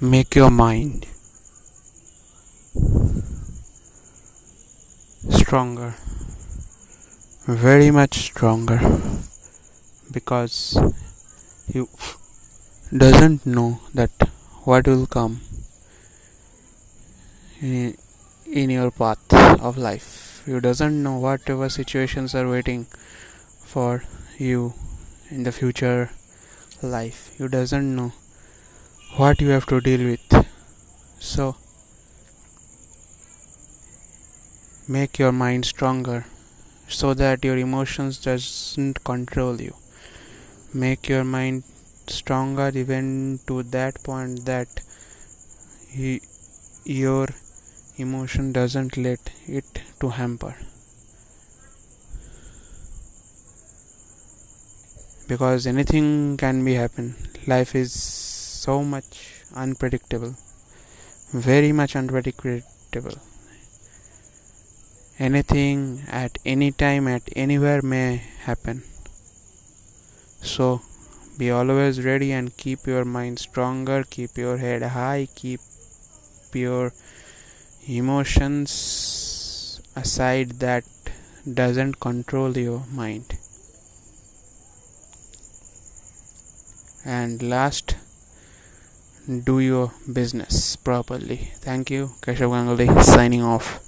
make your mind stronger very much stronger because you doesn't know that what will come in, in your path of life. You doesn't know whatever situations are waiting for you in the future life. You doesn't know what you have to deal with. So make your mind stronger so that your emotions doesn't control you. Make your mind stronger even to that point that he, your emotion doesn't let it to hamper. Because anything can be happen. Life is so much unpredictable very much unpredictable. Anything at any time at anywhere may happen. So be always ready and keep your mind stronger keep your head high keep your emotions aside that doesn't control your mind. And last do your business properly. Thank you. Kashav ganguly signing off